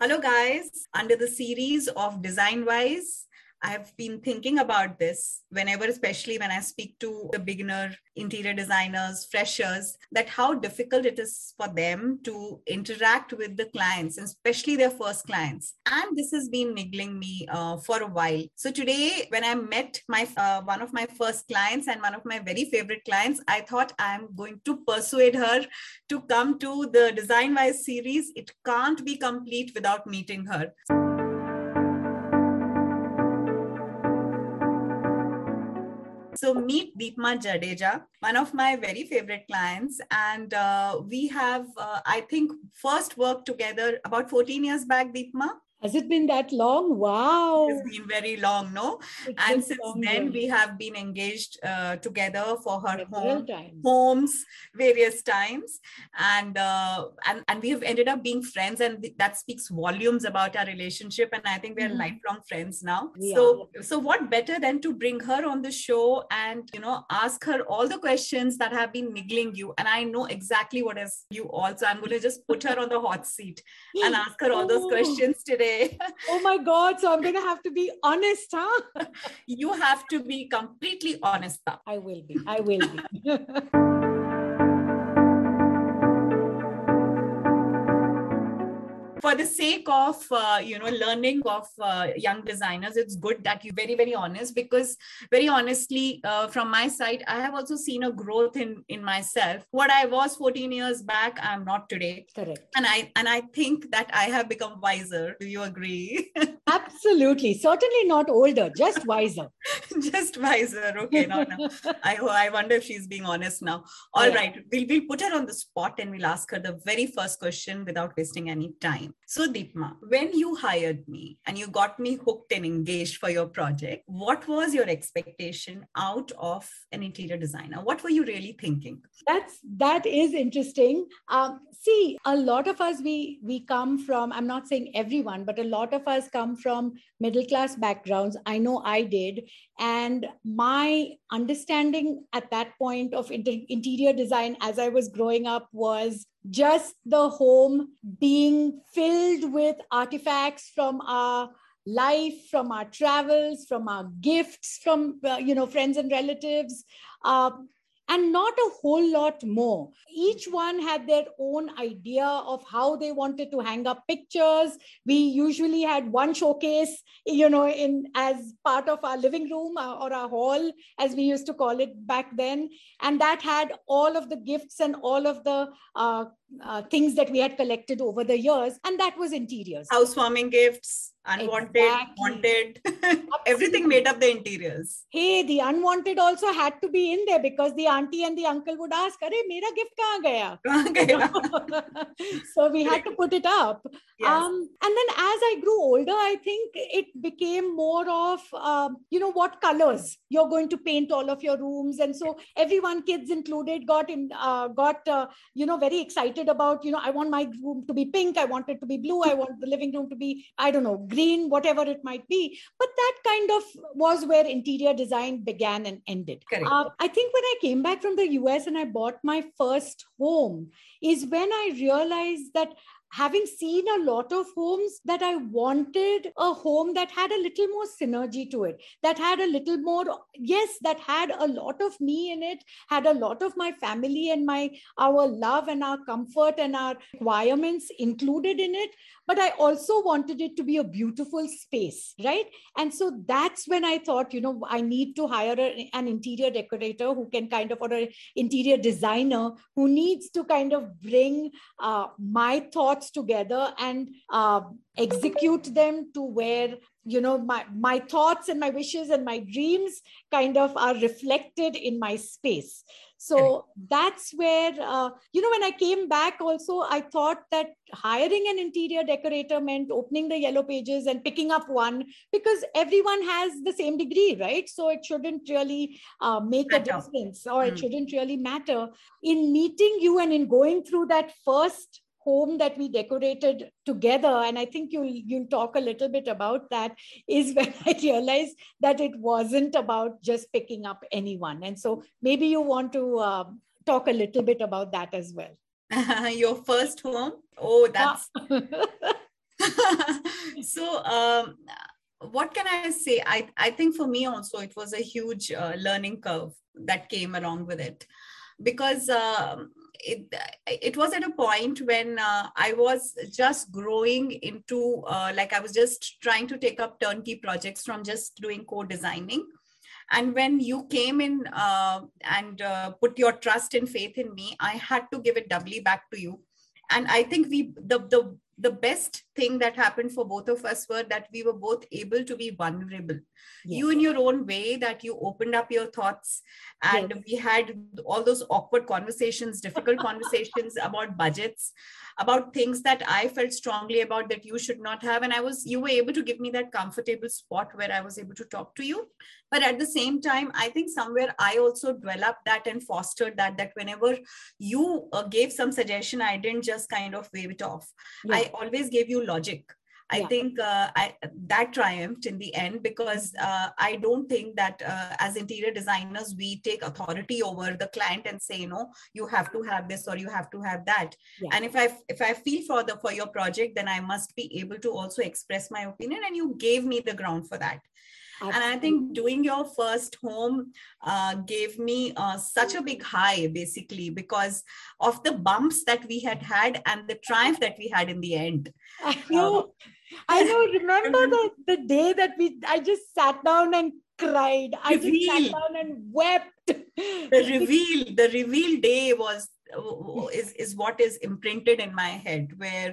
Hello, guys. Under the series of Design Wise, I have been thinking about this whenever, especially when I speak to the beginner interior designers, freshers, that how difficult it is for them to interact with the clients, especially their first clients. And this has been niggling me uh, for a while. So today, when I met my uh, one of my first clients and one of my very favorite clients, I thought I'm going to persuade her to come to the Design Wise series. It can't be complete without meeting her. So meet Deepma Jadeja, one of my very favorite clients. And uh, we have, uh, I think, first worked together about 14 years back, Deepma. Has it been that long? Wow. It's been very long, no? It's and since then, we have been engaged uh, together for her home, homes various times. And, uh, and, and we have ended up being friends, and that speaks volumes about our relationship. And I think we are mm-hmm. lifelong friends now. So, so what better than to bring her on the show and, you know, ask her all the questions that have been niggling you. And I know exactly what is you all. So, I'm going to just put her on the hot seat and ask her all those oh. questions today oh my God. So I'm going to have to be honest, huh? you have to be completely honest. Huh? I will be. I will be. for the sake of uh, you know learning of uh, young designers it's good that you're very very honest because very honestly uh, from my side i have also seen a growth in in myself. What i was 14 years back i'm not today. Correct. And i and i think that i have become wiser. Do you agree absolutely certainly not older just wiser just wiser okay no no i i wonder if she's being honest now All yeah. right, we'll, we'll put her on the spot and we'll ask her the very first question without wasting any time time. So, Deepma, when you hired me and you got me hooked and engaged for your project, what was your expectation out of an interior designer? What were you really thinking? That's that is interesting. Um, see, a lot of us we we come from. I'm not saying everyone, but a lot of us come from middle class backgrounds. I know I did, and my understanding at that point of inter- interior design as I was growing up was just the home being filled with artifacts from our life from our travels from our gifts from uh, you know friends and relatives uh, and not a whole lot more. Each one had their own idea of how they wanted to hang up pictures. We usually had one showcase, you know, in as part of our living room uh, or our hall, as we used to call it back then, and that had all of the gifts and all of the uh, uh, things that we had collected over the years, and that was interiors. Housewarming gifts, unwanted, exactly. wanted, everything made up the interiors. Hey, the unwanted also had to be in there because the auntie and the uncle would ask, "Are mera gift kahan gaya?" so we had to put it up. Yes. Um, and then as I grew older, I think it became more of, uh, you know, what colors you're going to paint all of your rooms, and so everyone, kids included, got in, uh, got, uh, you know, very excited excited about, you know, I want my room to be pink, I want it to be blue, I want the living room to be, I don't know, green, whatever it might be. But that kind of was where interior design began and ended. Uh, I think when I came back from the US and I bought my first home, is when I realized that having seen a lot of homes that I wanted a home that had a little more synergy to it, that had a little more, yes, that had a lot of me in it, had a lot of my family and my our love and our comfort and our requirements included in it. But I also wanted it to be a beautiful space, right? And so that's when I thought, you know, I need to hire a, an interior decorator who can kind of, or an interior designer who needs to kind of bring uh, my thoughts together and uh, execute them to where you know my my thoughts and my wishes and my dreams kind of are reflected in my space so that's where uh, you know when i came back also i thought that hiring an interior decorator meant opening the yellow pages and picking up one because everyone has the same degree right so it shouldn't really uh, make matter. a difference or mm. it hmm. shouldn't really matter in meeting you and in going through that first home that we decorated together and i think you'll you'll talk a little bit about that is when i realized that it wasn't about just picking up anyone. And so maybe you want to uh, talk a little bit about that as well. Your first home? Oh that's so um, what can i say? I i think for me also it was a huge uh, learning curve that came along with it. Because uh, it it was at a point when uh, i was just growing into uh, like i was just trying to take up turnkey projects from just doing co-designing and when you came in uh, and uh, put your trust and faith in me i had to give it doubly back to you. And i think we the the the best thing that happened for both of us were that we were both able to be vulnerable yes. you in your own way that you opened up your thoughts and yes. we had all those awkward conversations difficult conversations about budgets about things that i felt strongly about that you should not have and i was you were able to give me that comfortable spot where i was able to talk to you but at the same time i think somewhere i also developed that and fostered that that whenever you uh, gave some suggestion i didn't just kind of wave it off yeah. i always gave you logic I yeah. think uh, I, that triumphed in the end because uh, I don't think that uh, as interior designers we take authority over the client and say, no, you have to have this or you have to have that. Yeah. And if I if I feel for the for your project, then I must be able to also express my opinion. And you gave me the ground for that. Absolutely. And I think doing your first home uh, gave me uh, such a big high, basically, because of the bumps that we had had and the triumph that we had in the end. I know. Uh, I know. Remember the, the day that we, I just sat down and cried. I reveal. just sat down and wept. The reveal, the reveal day was is is what is imprinted in my head where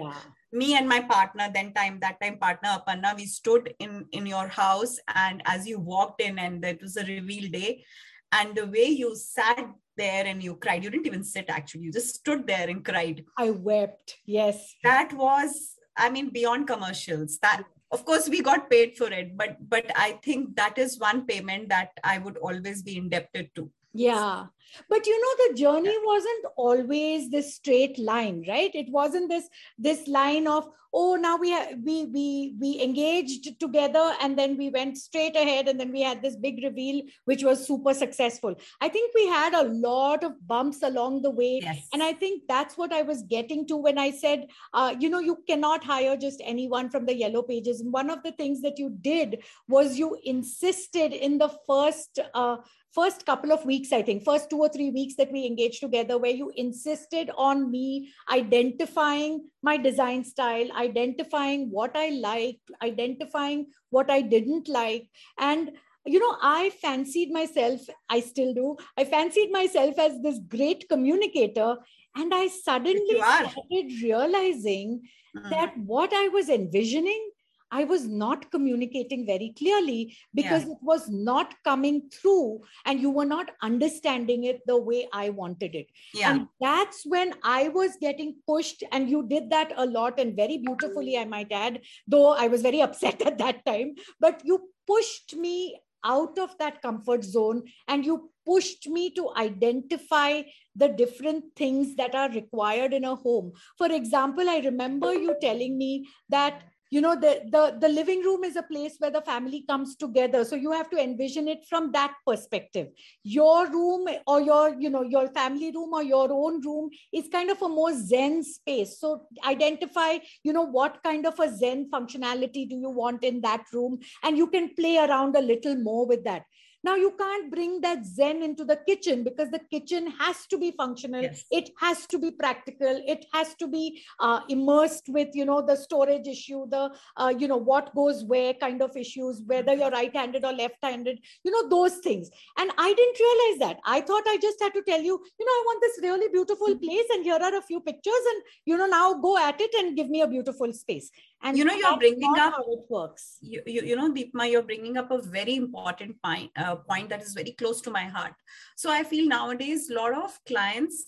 me and my partner then time that time partner aparna we stood in in your house and as you walked in and it was a reveal day and the way you sat there and you cried you didn't even sit actually you just stood there and cried. I wept yes. That was i mean beyond commercials. That of course we got paid for it but but i think that is one payment that i would always be indebted to yeah. But you know the journey wasn't always this straight line right? It wasn't this this line of oh now we ha- we we we engaged together and then we went straight ahead and then we had this big reveal which was super successful. I think we had a lot of bumps along the way. Yes. and i think that's what i was getting to when i said uh, you know you cannot hire just anyone from the yellow pages. And one of the things that you did was you insisted in the first uh, first couple of weeks, I think, first two or three weeks that we engaged together, where you insisted on me identifying my design style, identifying what I liked, identifying what I didn't like. And you know, I fancied myself, I still do, I fancied myself as this great communicator. And I suddenly started realizing mm. that what I was envisioning I was not communicating very clearly because yeah. it was not coming through and you were not understanding it the way I wanted it. Yeah. And that's when I was getting pushed, and you did that a lot and very beautifully, I might add, though I was very upset at that time. But you pushed me out of that comfort zone and you pushed me to identify the different things that are required in a home. For example, I remember you telling me that you know the, the the living room is a place where the family comes together. So you have to envision it from that perspective. Your room or your you know your family room or your own room is kind of a more zen space. So identify you know what kind of a zen functionality do you want in that room? And you can play around a little more with that now you can't bring that Zen into the kitchen because the kitchen has to be functional. Yes. It has to be practical. It has to be uh, immersed with, you know, the storage issue, the, uh, you know, what goes where kind of issues, whether you're right-handed or left-handed, you know, those things. And I didn't realize that. I thought I just had to tell you, you know, I want this really beautiful mm-hmm. place and here are a few pictures and, you know, now go at it and give me a beautiful space and you know you're bringing up how it works. you, you, you know deepma you're bringing up a very important point uh, point that is very close to my heart. So i feel nowadays a lot of clients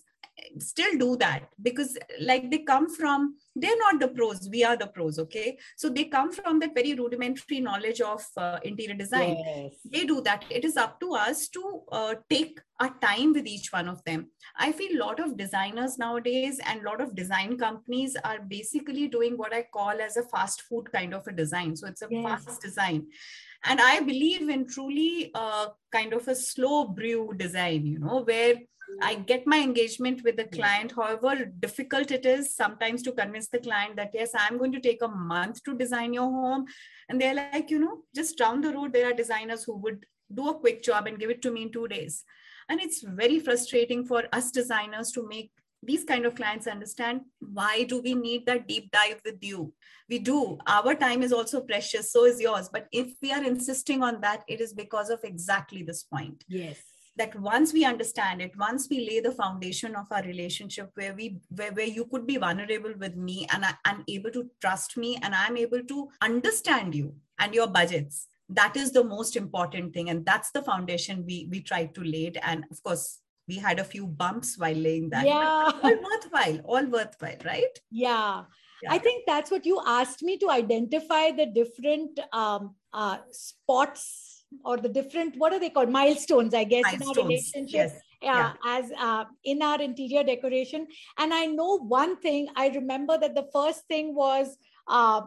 still do that because like they come from they're not the pros we are the pros okay? So they come from that very rudimentary knowledge of uh, interior design. Yes. they do that. It is up to us to uh, take our time with each one of them. I feel a lot of designers nowadays and a lot of design companies are basically doing what i call as a fast food kind of a design. So it's a yes. fast design. And i believe in truly uh, kind of a slow brew design you know where I get my engagement with the client, however difficult it is sometimes to convince the client that, yes, I'm going to take a month to design your home. And they're like, you know, just down the road, there are designers who would do a quick job and give it to me in two days. And it's very frustrating for us designers to make these kind of clients understand why do we need that deep dive with you? We do. Our time is also precious so is yours. But if we are insisting on that it is because of exactly this point. Yes that once we understand it once we lay the foundation of our relationship where we where, where you could be vulnerable with me and I, am able to trust me and i'm able to understand you and your budgets that is the most important thing and that's the foundation we we try to lay it and of course we had a few bumps while laying that yeah all worthwhile all worthwhile right yeah. yeah. I think that's what you asked me to identify the different um, uh, spots or the different what are they called milestones i guess milestones. in our relationship yes. yeah, yeah, as uh, in our interior decoration and i know one thing i remember that the first thing was uh,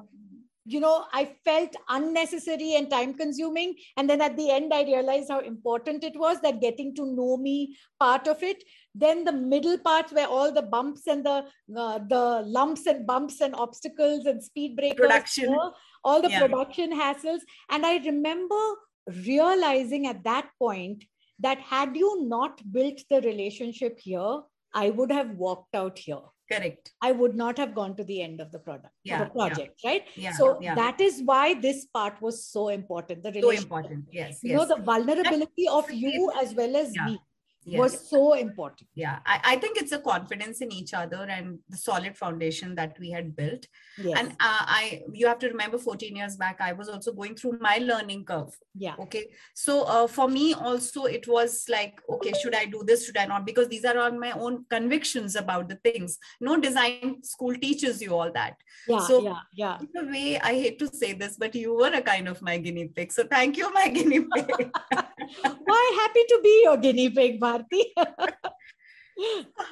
you know, I felt unnecessary and time consuming. And then at the end, I realized how important it was that getting to know me part of it. Then the middle parts where all the bumps and the uh, the lumps and bumps and obstacles and speed breakers, production, all the yeah. production hassles. And I remember realizing at that point that had you not built the relationship here, I would have walked out here correct i would not have gone to the end of the product yeah, the project yeah. right yeah, so yeah. that is why this part was so important the relationship. so important yes you yes. know the vulnerability of you as well as me yes. was so important. Yeah, I, I think it's a confidence in each other and the solid foundation that we had built. Yes. And uh, I, you have to remember, 14 years back, I was also going through my learning curve. Yeah. Okay. So uh, for me also, it was like, okay, should I do this? Should I not? Because these are all my own convictions about the things. No design school teaches you all that. Yeah. So yeah, yeah. In a way, I hate to say this, but you were a kind of my guinea pig. So thank you, my guinea pig. Why happy to be your guinea pig, Bharti?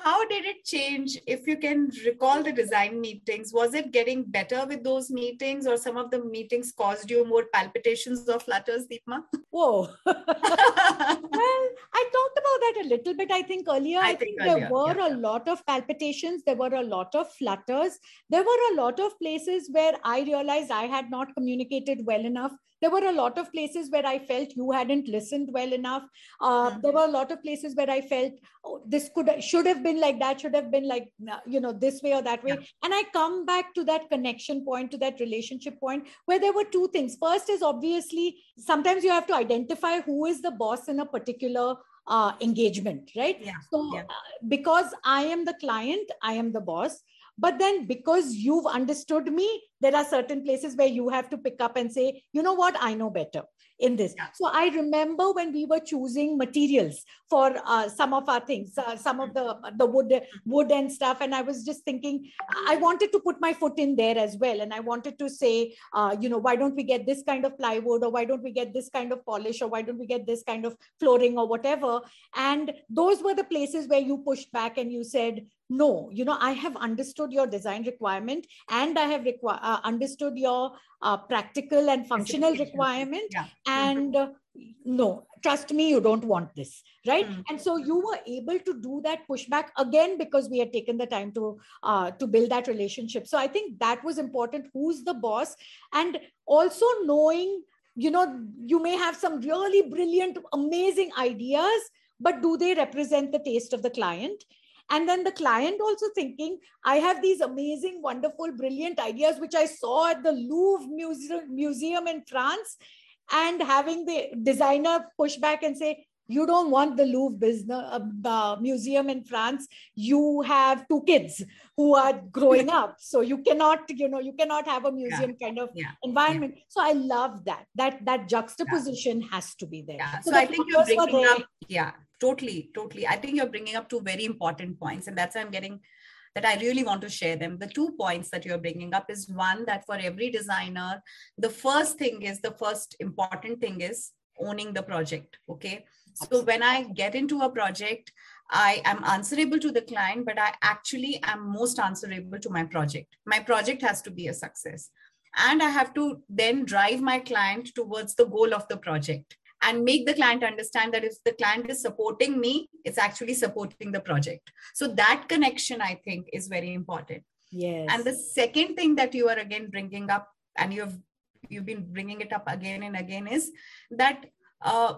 how did it change if you can recall the design meetings was it getting better with those meetings or some of the meetings caused you more palpitations or flutters deepma whoa well i talked about that a little bit i think earlier i, I think, think earlier, there were yeah. a lot of palpitations there were a lot of flutters there were a lot of places where i realized i had not communicated well enough there were a lot of places where i felt you hadn't listened well enough uh, mm-hmm. there were a lot of places where i felt oh, this could should have been like that should have been like you know this way or that way yeah. and i come back to that connection point to that relationship point where there were two things first is obviously sometimes you have to identify who is the boss in a particular uh, engagement right yeah. so yeah. Uh, because i am the client i am the boss but then because you've understood me there are certain places where you have to pick up and say you know what? I know better in this. Yeah. so i remember when we were choosing materials for uh, some of our things uh, some of the the wood wood and stuff. And i was just thinking i wanted to put my foot in there as well. And i wanted to say uh, you know why don't we get this kind of plywood or why don't we get this kind of polish or why don't we get this kind of flooring or whatever? And those were the places where you pushed back and you said no you know i have understood your design requirement and i have requ- uh, understood your uh, practical and functional requirement yeah. and uh, no trust me you don't want this right? Mm-hmm. and so you were able to do that pushback again because we had taken the time to uh, to build that relationship. So i think that was important. Who's the boss? And also knowing you know you may have some really brilliant amazing ideas but do they represent the taste of the client and then the client also thinking i have these amazing wonderful brilliant ideas which i saw at the louvre museum, museum in france and having the designer push back and say you don't want the Louvre business uh, uh, museum in France. You have two kids who are growing up, so you cannot, you know, you cannot have a museum yeah. kind of yeah. environment. Yeah. So I love that. That that juxtaposition has to be there. So, so I think you're bringing up, yeah, totally, totally. I think you're bringing up two very important points, and that's why I'm getting that I really want to share them. The two points that you're bringing up is one that for every designer, the first thing is the first important thing is owning the project. Okay. So when I get into a project, I am answerable to the client, but I actually am most answerable to my project. My project has to be a success. And I have to then drive my client towards the goal of the project. And make the client understand that if the client is supporting me it's actually supporting the project. So that connection i think is very important. Yes. And the second thing that you are again bringing up and you've you've been bringing it up again and again is that uh,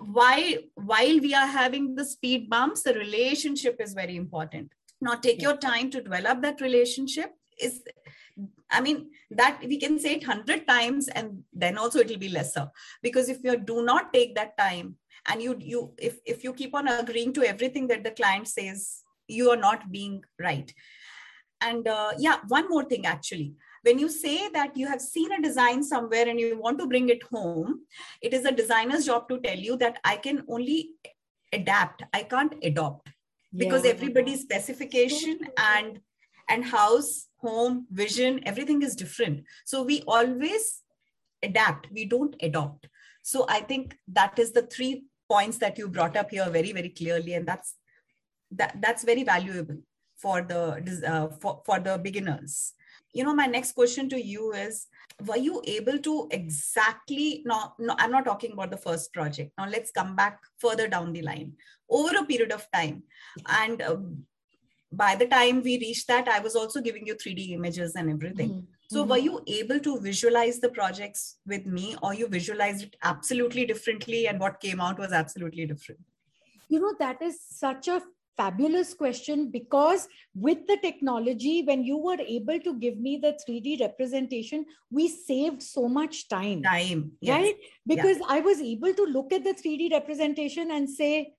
why while we are having the speed bumps the relationship is very important. Now take yeah. your time to develop that relationship. Is i mean that we can say it 100 times and then also it will be lesser. Because if you do not take that time and you you if if you keep on agreeing to everything that the client says you are not being right. And uh, yeah one more thing actually. When you say that you have seen a design somewhere and you want to bring it home it is a designer's job to tell you that i can only adapt. I can't adopt. Because yeah. everybody's specification and and house home vision everything is different. So we always adapt. We don't adopt. So i think that is the three points that you brought up here very very clearly and that's that that's very valuable for the uh, for, for the beginners. You know my next question to you is were you able to exactly no, no i'm not talking about the first project. Now let's come back further down the line. Over a period of time and um, by the time we reached that i was also giving you 3d images and everything mm-hmm. so mm-hmm. were you able to visualize the projects with me or you visualized it absolutely differently and what came out was absolutely different you know that is such a fabulous question because with the technology when you were able to give me the 3d representation we saved so much time time yes. right because yeah. i was able to look at the 3d representation and say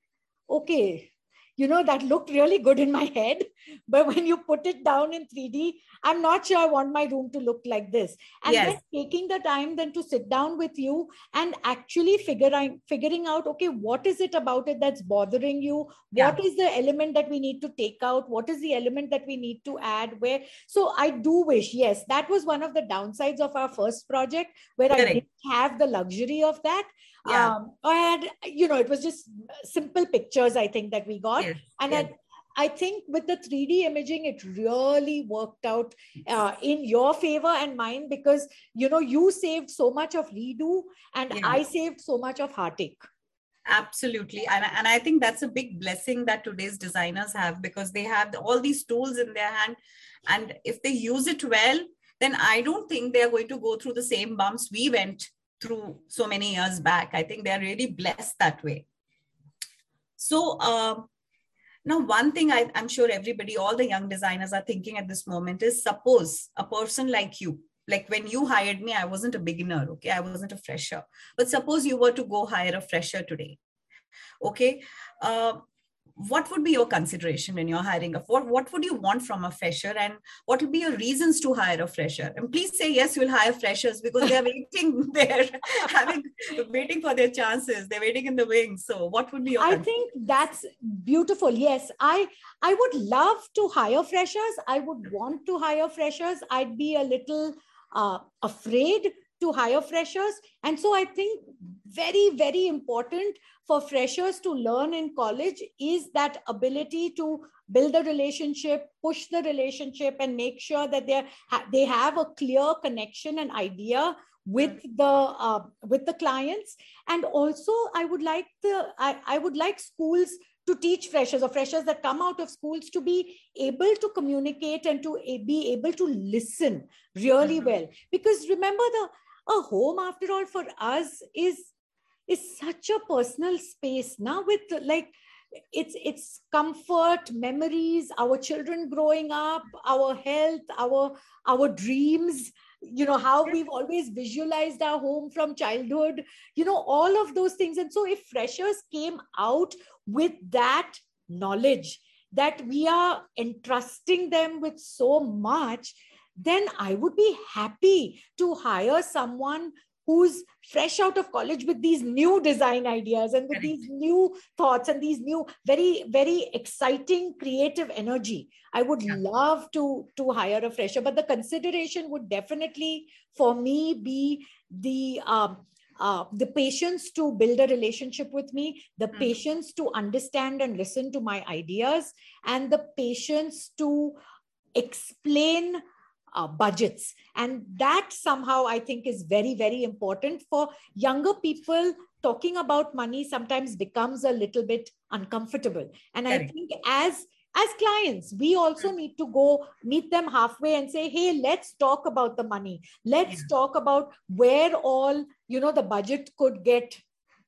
okay you know that looked really good in my head but when you put it down in 3d i'm not sure i want my room to look like this and yes. then taking the time then to sit down with you and actually figuring figuring out okay what is it about it that's bothering you yeah. what is the element that we need to take out what is the element that we need to add where so i do wish yes that was one of the downsides of our first project where Correct. i didn't have the luxury of that yeah. um and you know it was just simple pictures i think that we got yes. and yes. I, I think with the 3D imaging, it really worked out uh, in your favor and mine because you know you saved so much of redo and yeah. I saved so much of heartache. Absolutely, and and I think that's a big blessing that today's designers have because they have all these tools in their hand, and if they use it well, then I don't think they are going to go through the same bumps we went through so many years back. I think they're really blessed that way. So uh, now one thing I, I'm sure everybody, all the young designers are thinking at this moment is suppose a person like you, like when you hired me, I wasn't a beginner, okay? I wasn't a fresher. But suppose you were to go hire a fresher today, okay? Uh, what would be your consideration when you're hiring a what, what would you want from a fresher and what will be your reasons to hire a fresher? And please say yes you'll hire freshers because they're waiting they're having waiting for their chances. They're waiting in the wings. So what would be your i think that's beautiful. Yes i i would love to hire freshers. I would want to hire freshers. I'd be a little uh, afraid to hire freshers. And so i think very very important for freshers to learn in college is that ability to build a relationship push the relationship and make sure that they they have a clear connection and idea with the uh, with the clients. And also i would like the I, I would like schools to teach freshers or freshers that come out of schools to be able to communicate and to be able to listen really mm-hmm. well. Because remember the a home after all for us is is such a personal space now with like it's it's comfort memories our children growing up our health our our dreams you know how we've always visualized our home from childhood you know all of those things. And so if freshers came out with that knowledge that we are entrusting them with so much then i would be happy to hire someone who's fresh out of college with these new design ideas and with these new thoughts and these new very very exciting creative energy i would yeah. love to to hire a fresher but the consideration would definitely for me be the um, uh, the patience to build a relationship with me, the mm-hmm. patience to understand and listen to my ideas, and the patience to explain uh, budgets and that somehow i think is very very important for younger people talking about money sometimes becomes a little bit uncomfortable and i think as as clients we also hmm. need to go meet them halfway and say hey let's talk about the money let's yeah. talk about where all you know the budget could get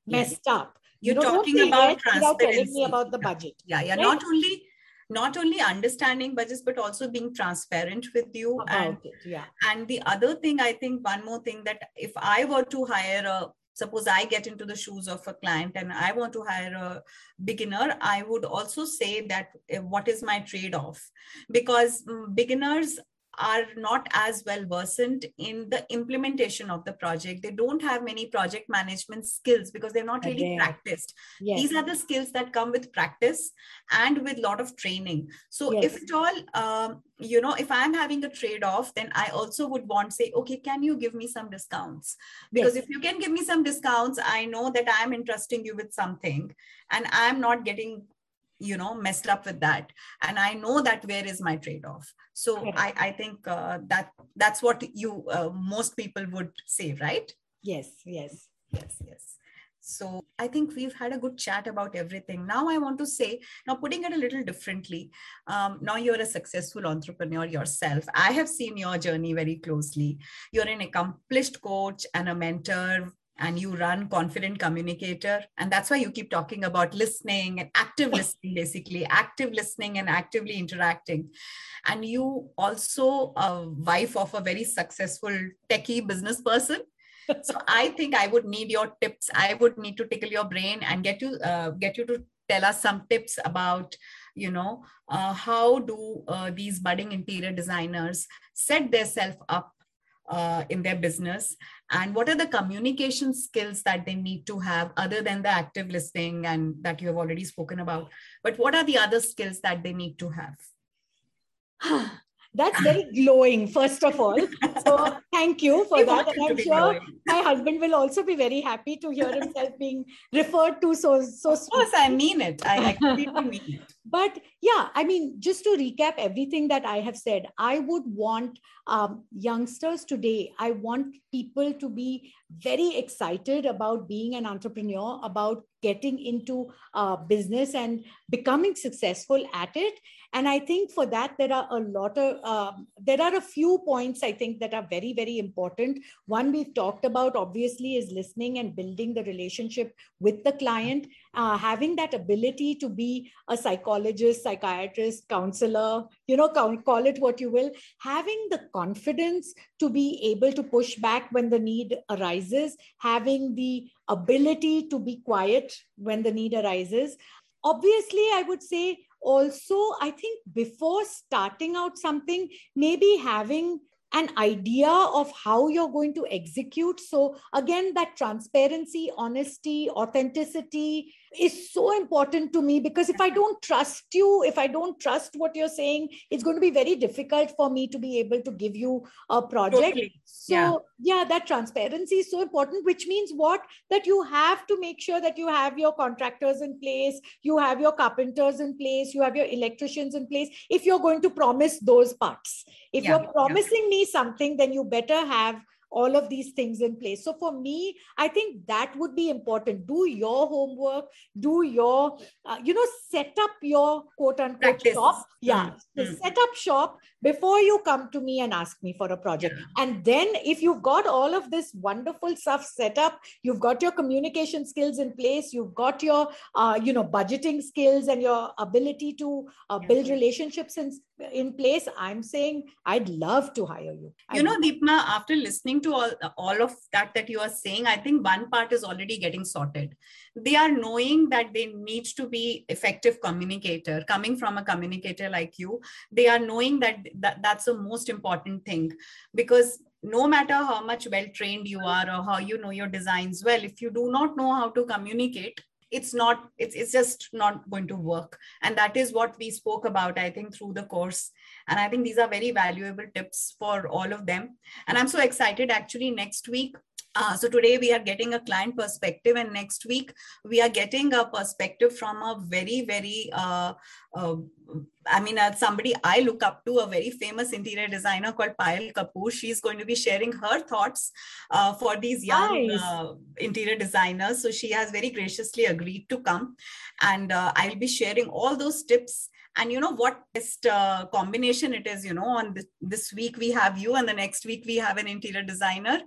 messed yeah. up you're you know, talking about without telling me about the budget yeah yeah right? not only not only understanding budgets but also being transparent with you. About and it, yeah. and the other thing i think one more thing that if i were to hire a suppose i get into the shoes of a client and i want to hire a beginner i would also say that eh, what is my trade off because mm, beginners are not as well versed in the implementation of the project. They don't have many project management skills because they're not really okay. practiced. Yes. These are the skills that come with practice and with a lot of training. So yes. if at all, um, you know, if I'm having a trade-off, then I also would want to say, okay, can you give me some discounts? Because yes. if you can give me some discounts, I know that I'm entrusting you with something and I'm not getting you know messed up with that. And i know that where is my trade-off. So i i think uh, that that's what you uh, most people would say right? Yes yes yes yes. So i think we've had a good chat about everything. Now i want to say now putting it a little differently um, now you're a successful entrepreneur yourself. I have seen your journey very closely. You're an accomplished coach and a mentor and you run confident communicator and that's why you keep talking about listening and active listening basically active listening and actively interacting. And you also a wife of a very successful techie business person. So i think i would need your tips. I would need to tickle your brain and get you uh, get you to tell us some tips about you know uh, how do uh, these budding interior designers set themselves up uh, in their business? And what are the communication skills that they need to have other than the active listening and that you have already spoken about? But what are the other skills that they need to have? That's very glowing first of all. So thank you for that. and i'm sure glowing. my husband will also be very happy to hear himself being referred to so so of course i mean it. I, I completely mean it but yeah i mean just to recap everything that i have said i would want um, youngsters today i want people to be very excited about being an entrepreneur about getting into uh, business and becoming successful at it. And i think for that there are a lot of uh, there are a few points i think that are very very important. One we've talked about obviously is listening and building the relationship with the client uh, having that ability to be a psychologist, psychiatrist, counselor, you know, call it what you will, having the confidence to be able to push back when the need arises, having the ability to be quiet when the need arises. Obviously, I would say also, I think before starting out something, maybe having an idea of how you're going to execute. So, again, that transparency, honesty, authenticity, is so important to me because if I don't trust you, if I don't trust what you're saying, it's going to be very difficult for me to be able to give you a project. Totally. So, yeah. yeah, that transparency is so important, which means what? That you have to make sure that you have your contractors in place, you have your carpenters in place, you have your electricians in place. If you're going to promise those parts, if yeah. you're promising yeah. me something, then you better have all of these things in place. So for me, I think that would be important. Do your homework, do your, uh, you know, set up your quote unquote Practice. shop. Yeah. Mm-hmm. Set up shop before you come to me and ask me for a project. Yeah. And then if you've got all of this wonderful stuff set up, you've got your communication skills in place, you've got your, uh, you know, budgeting skills and your ability to uh, build relationships in, in place, I'm saying I'd love to hire you. You know, Deepma, after listening to all, all of that that you are saying, I think one part is already getting sorted. They are knowing that they need to be effective communicator. Coming from a communicator like you, they are knowing that, that that's the most important thing. Because no matter how much well trained you are or how you know your designs well, if you do not know how to communicate, it's not it's, it's just not going to work. And that is what we spoke about i think through the course. And i think these are very valuable tips for all of them. And i'm so excited actually next week uh, so today we are getting a client perspective, and next week we are getting a perspective from a very, very, uh, uh, I mean, uh, somebody I look up to, a very famous interior designer called Payal Kapoor. She's going to be sharing her thoughts uh, for these young nice. Uh, interior designers. So she has very graciously agreed to come, and I'll be sharing all those tips and you know what best uh, combination it is you know on this, this week we have you and the next week we have an interior designer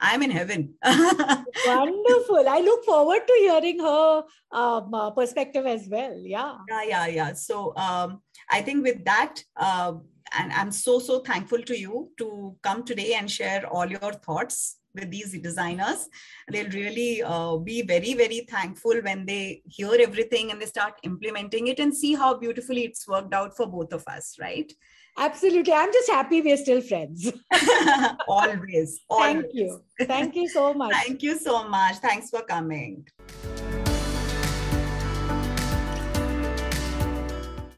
i'm in heaven. Wonderful. I look forward to hearing her um, uh, perspective as well yeah. Yeah yeah yeah. So um, i think with that uh, and i'm so so thankful to you to come today and share all your thoughts with these designers. They'll really uh, be very very thankful when they hear everything and they start implementing it and see how beautifully it's worked out for both of us right absolutely. I'm just happy we're still friends. Always, always thank you. thank you so much. Thank you so much. Thanks for coming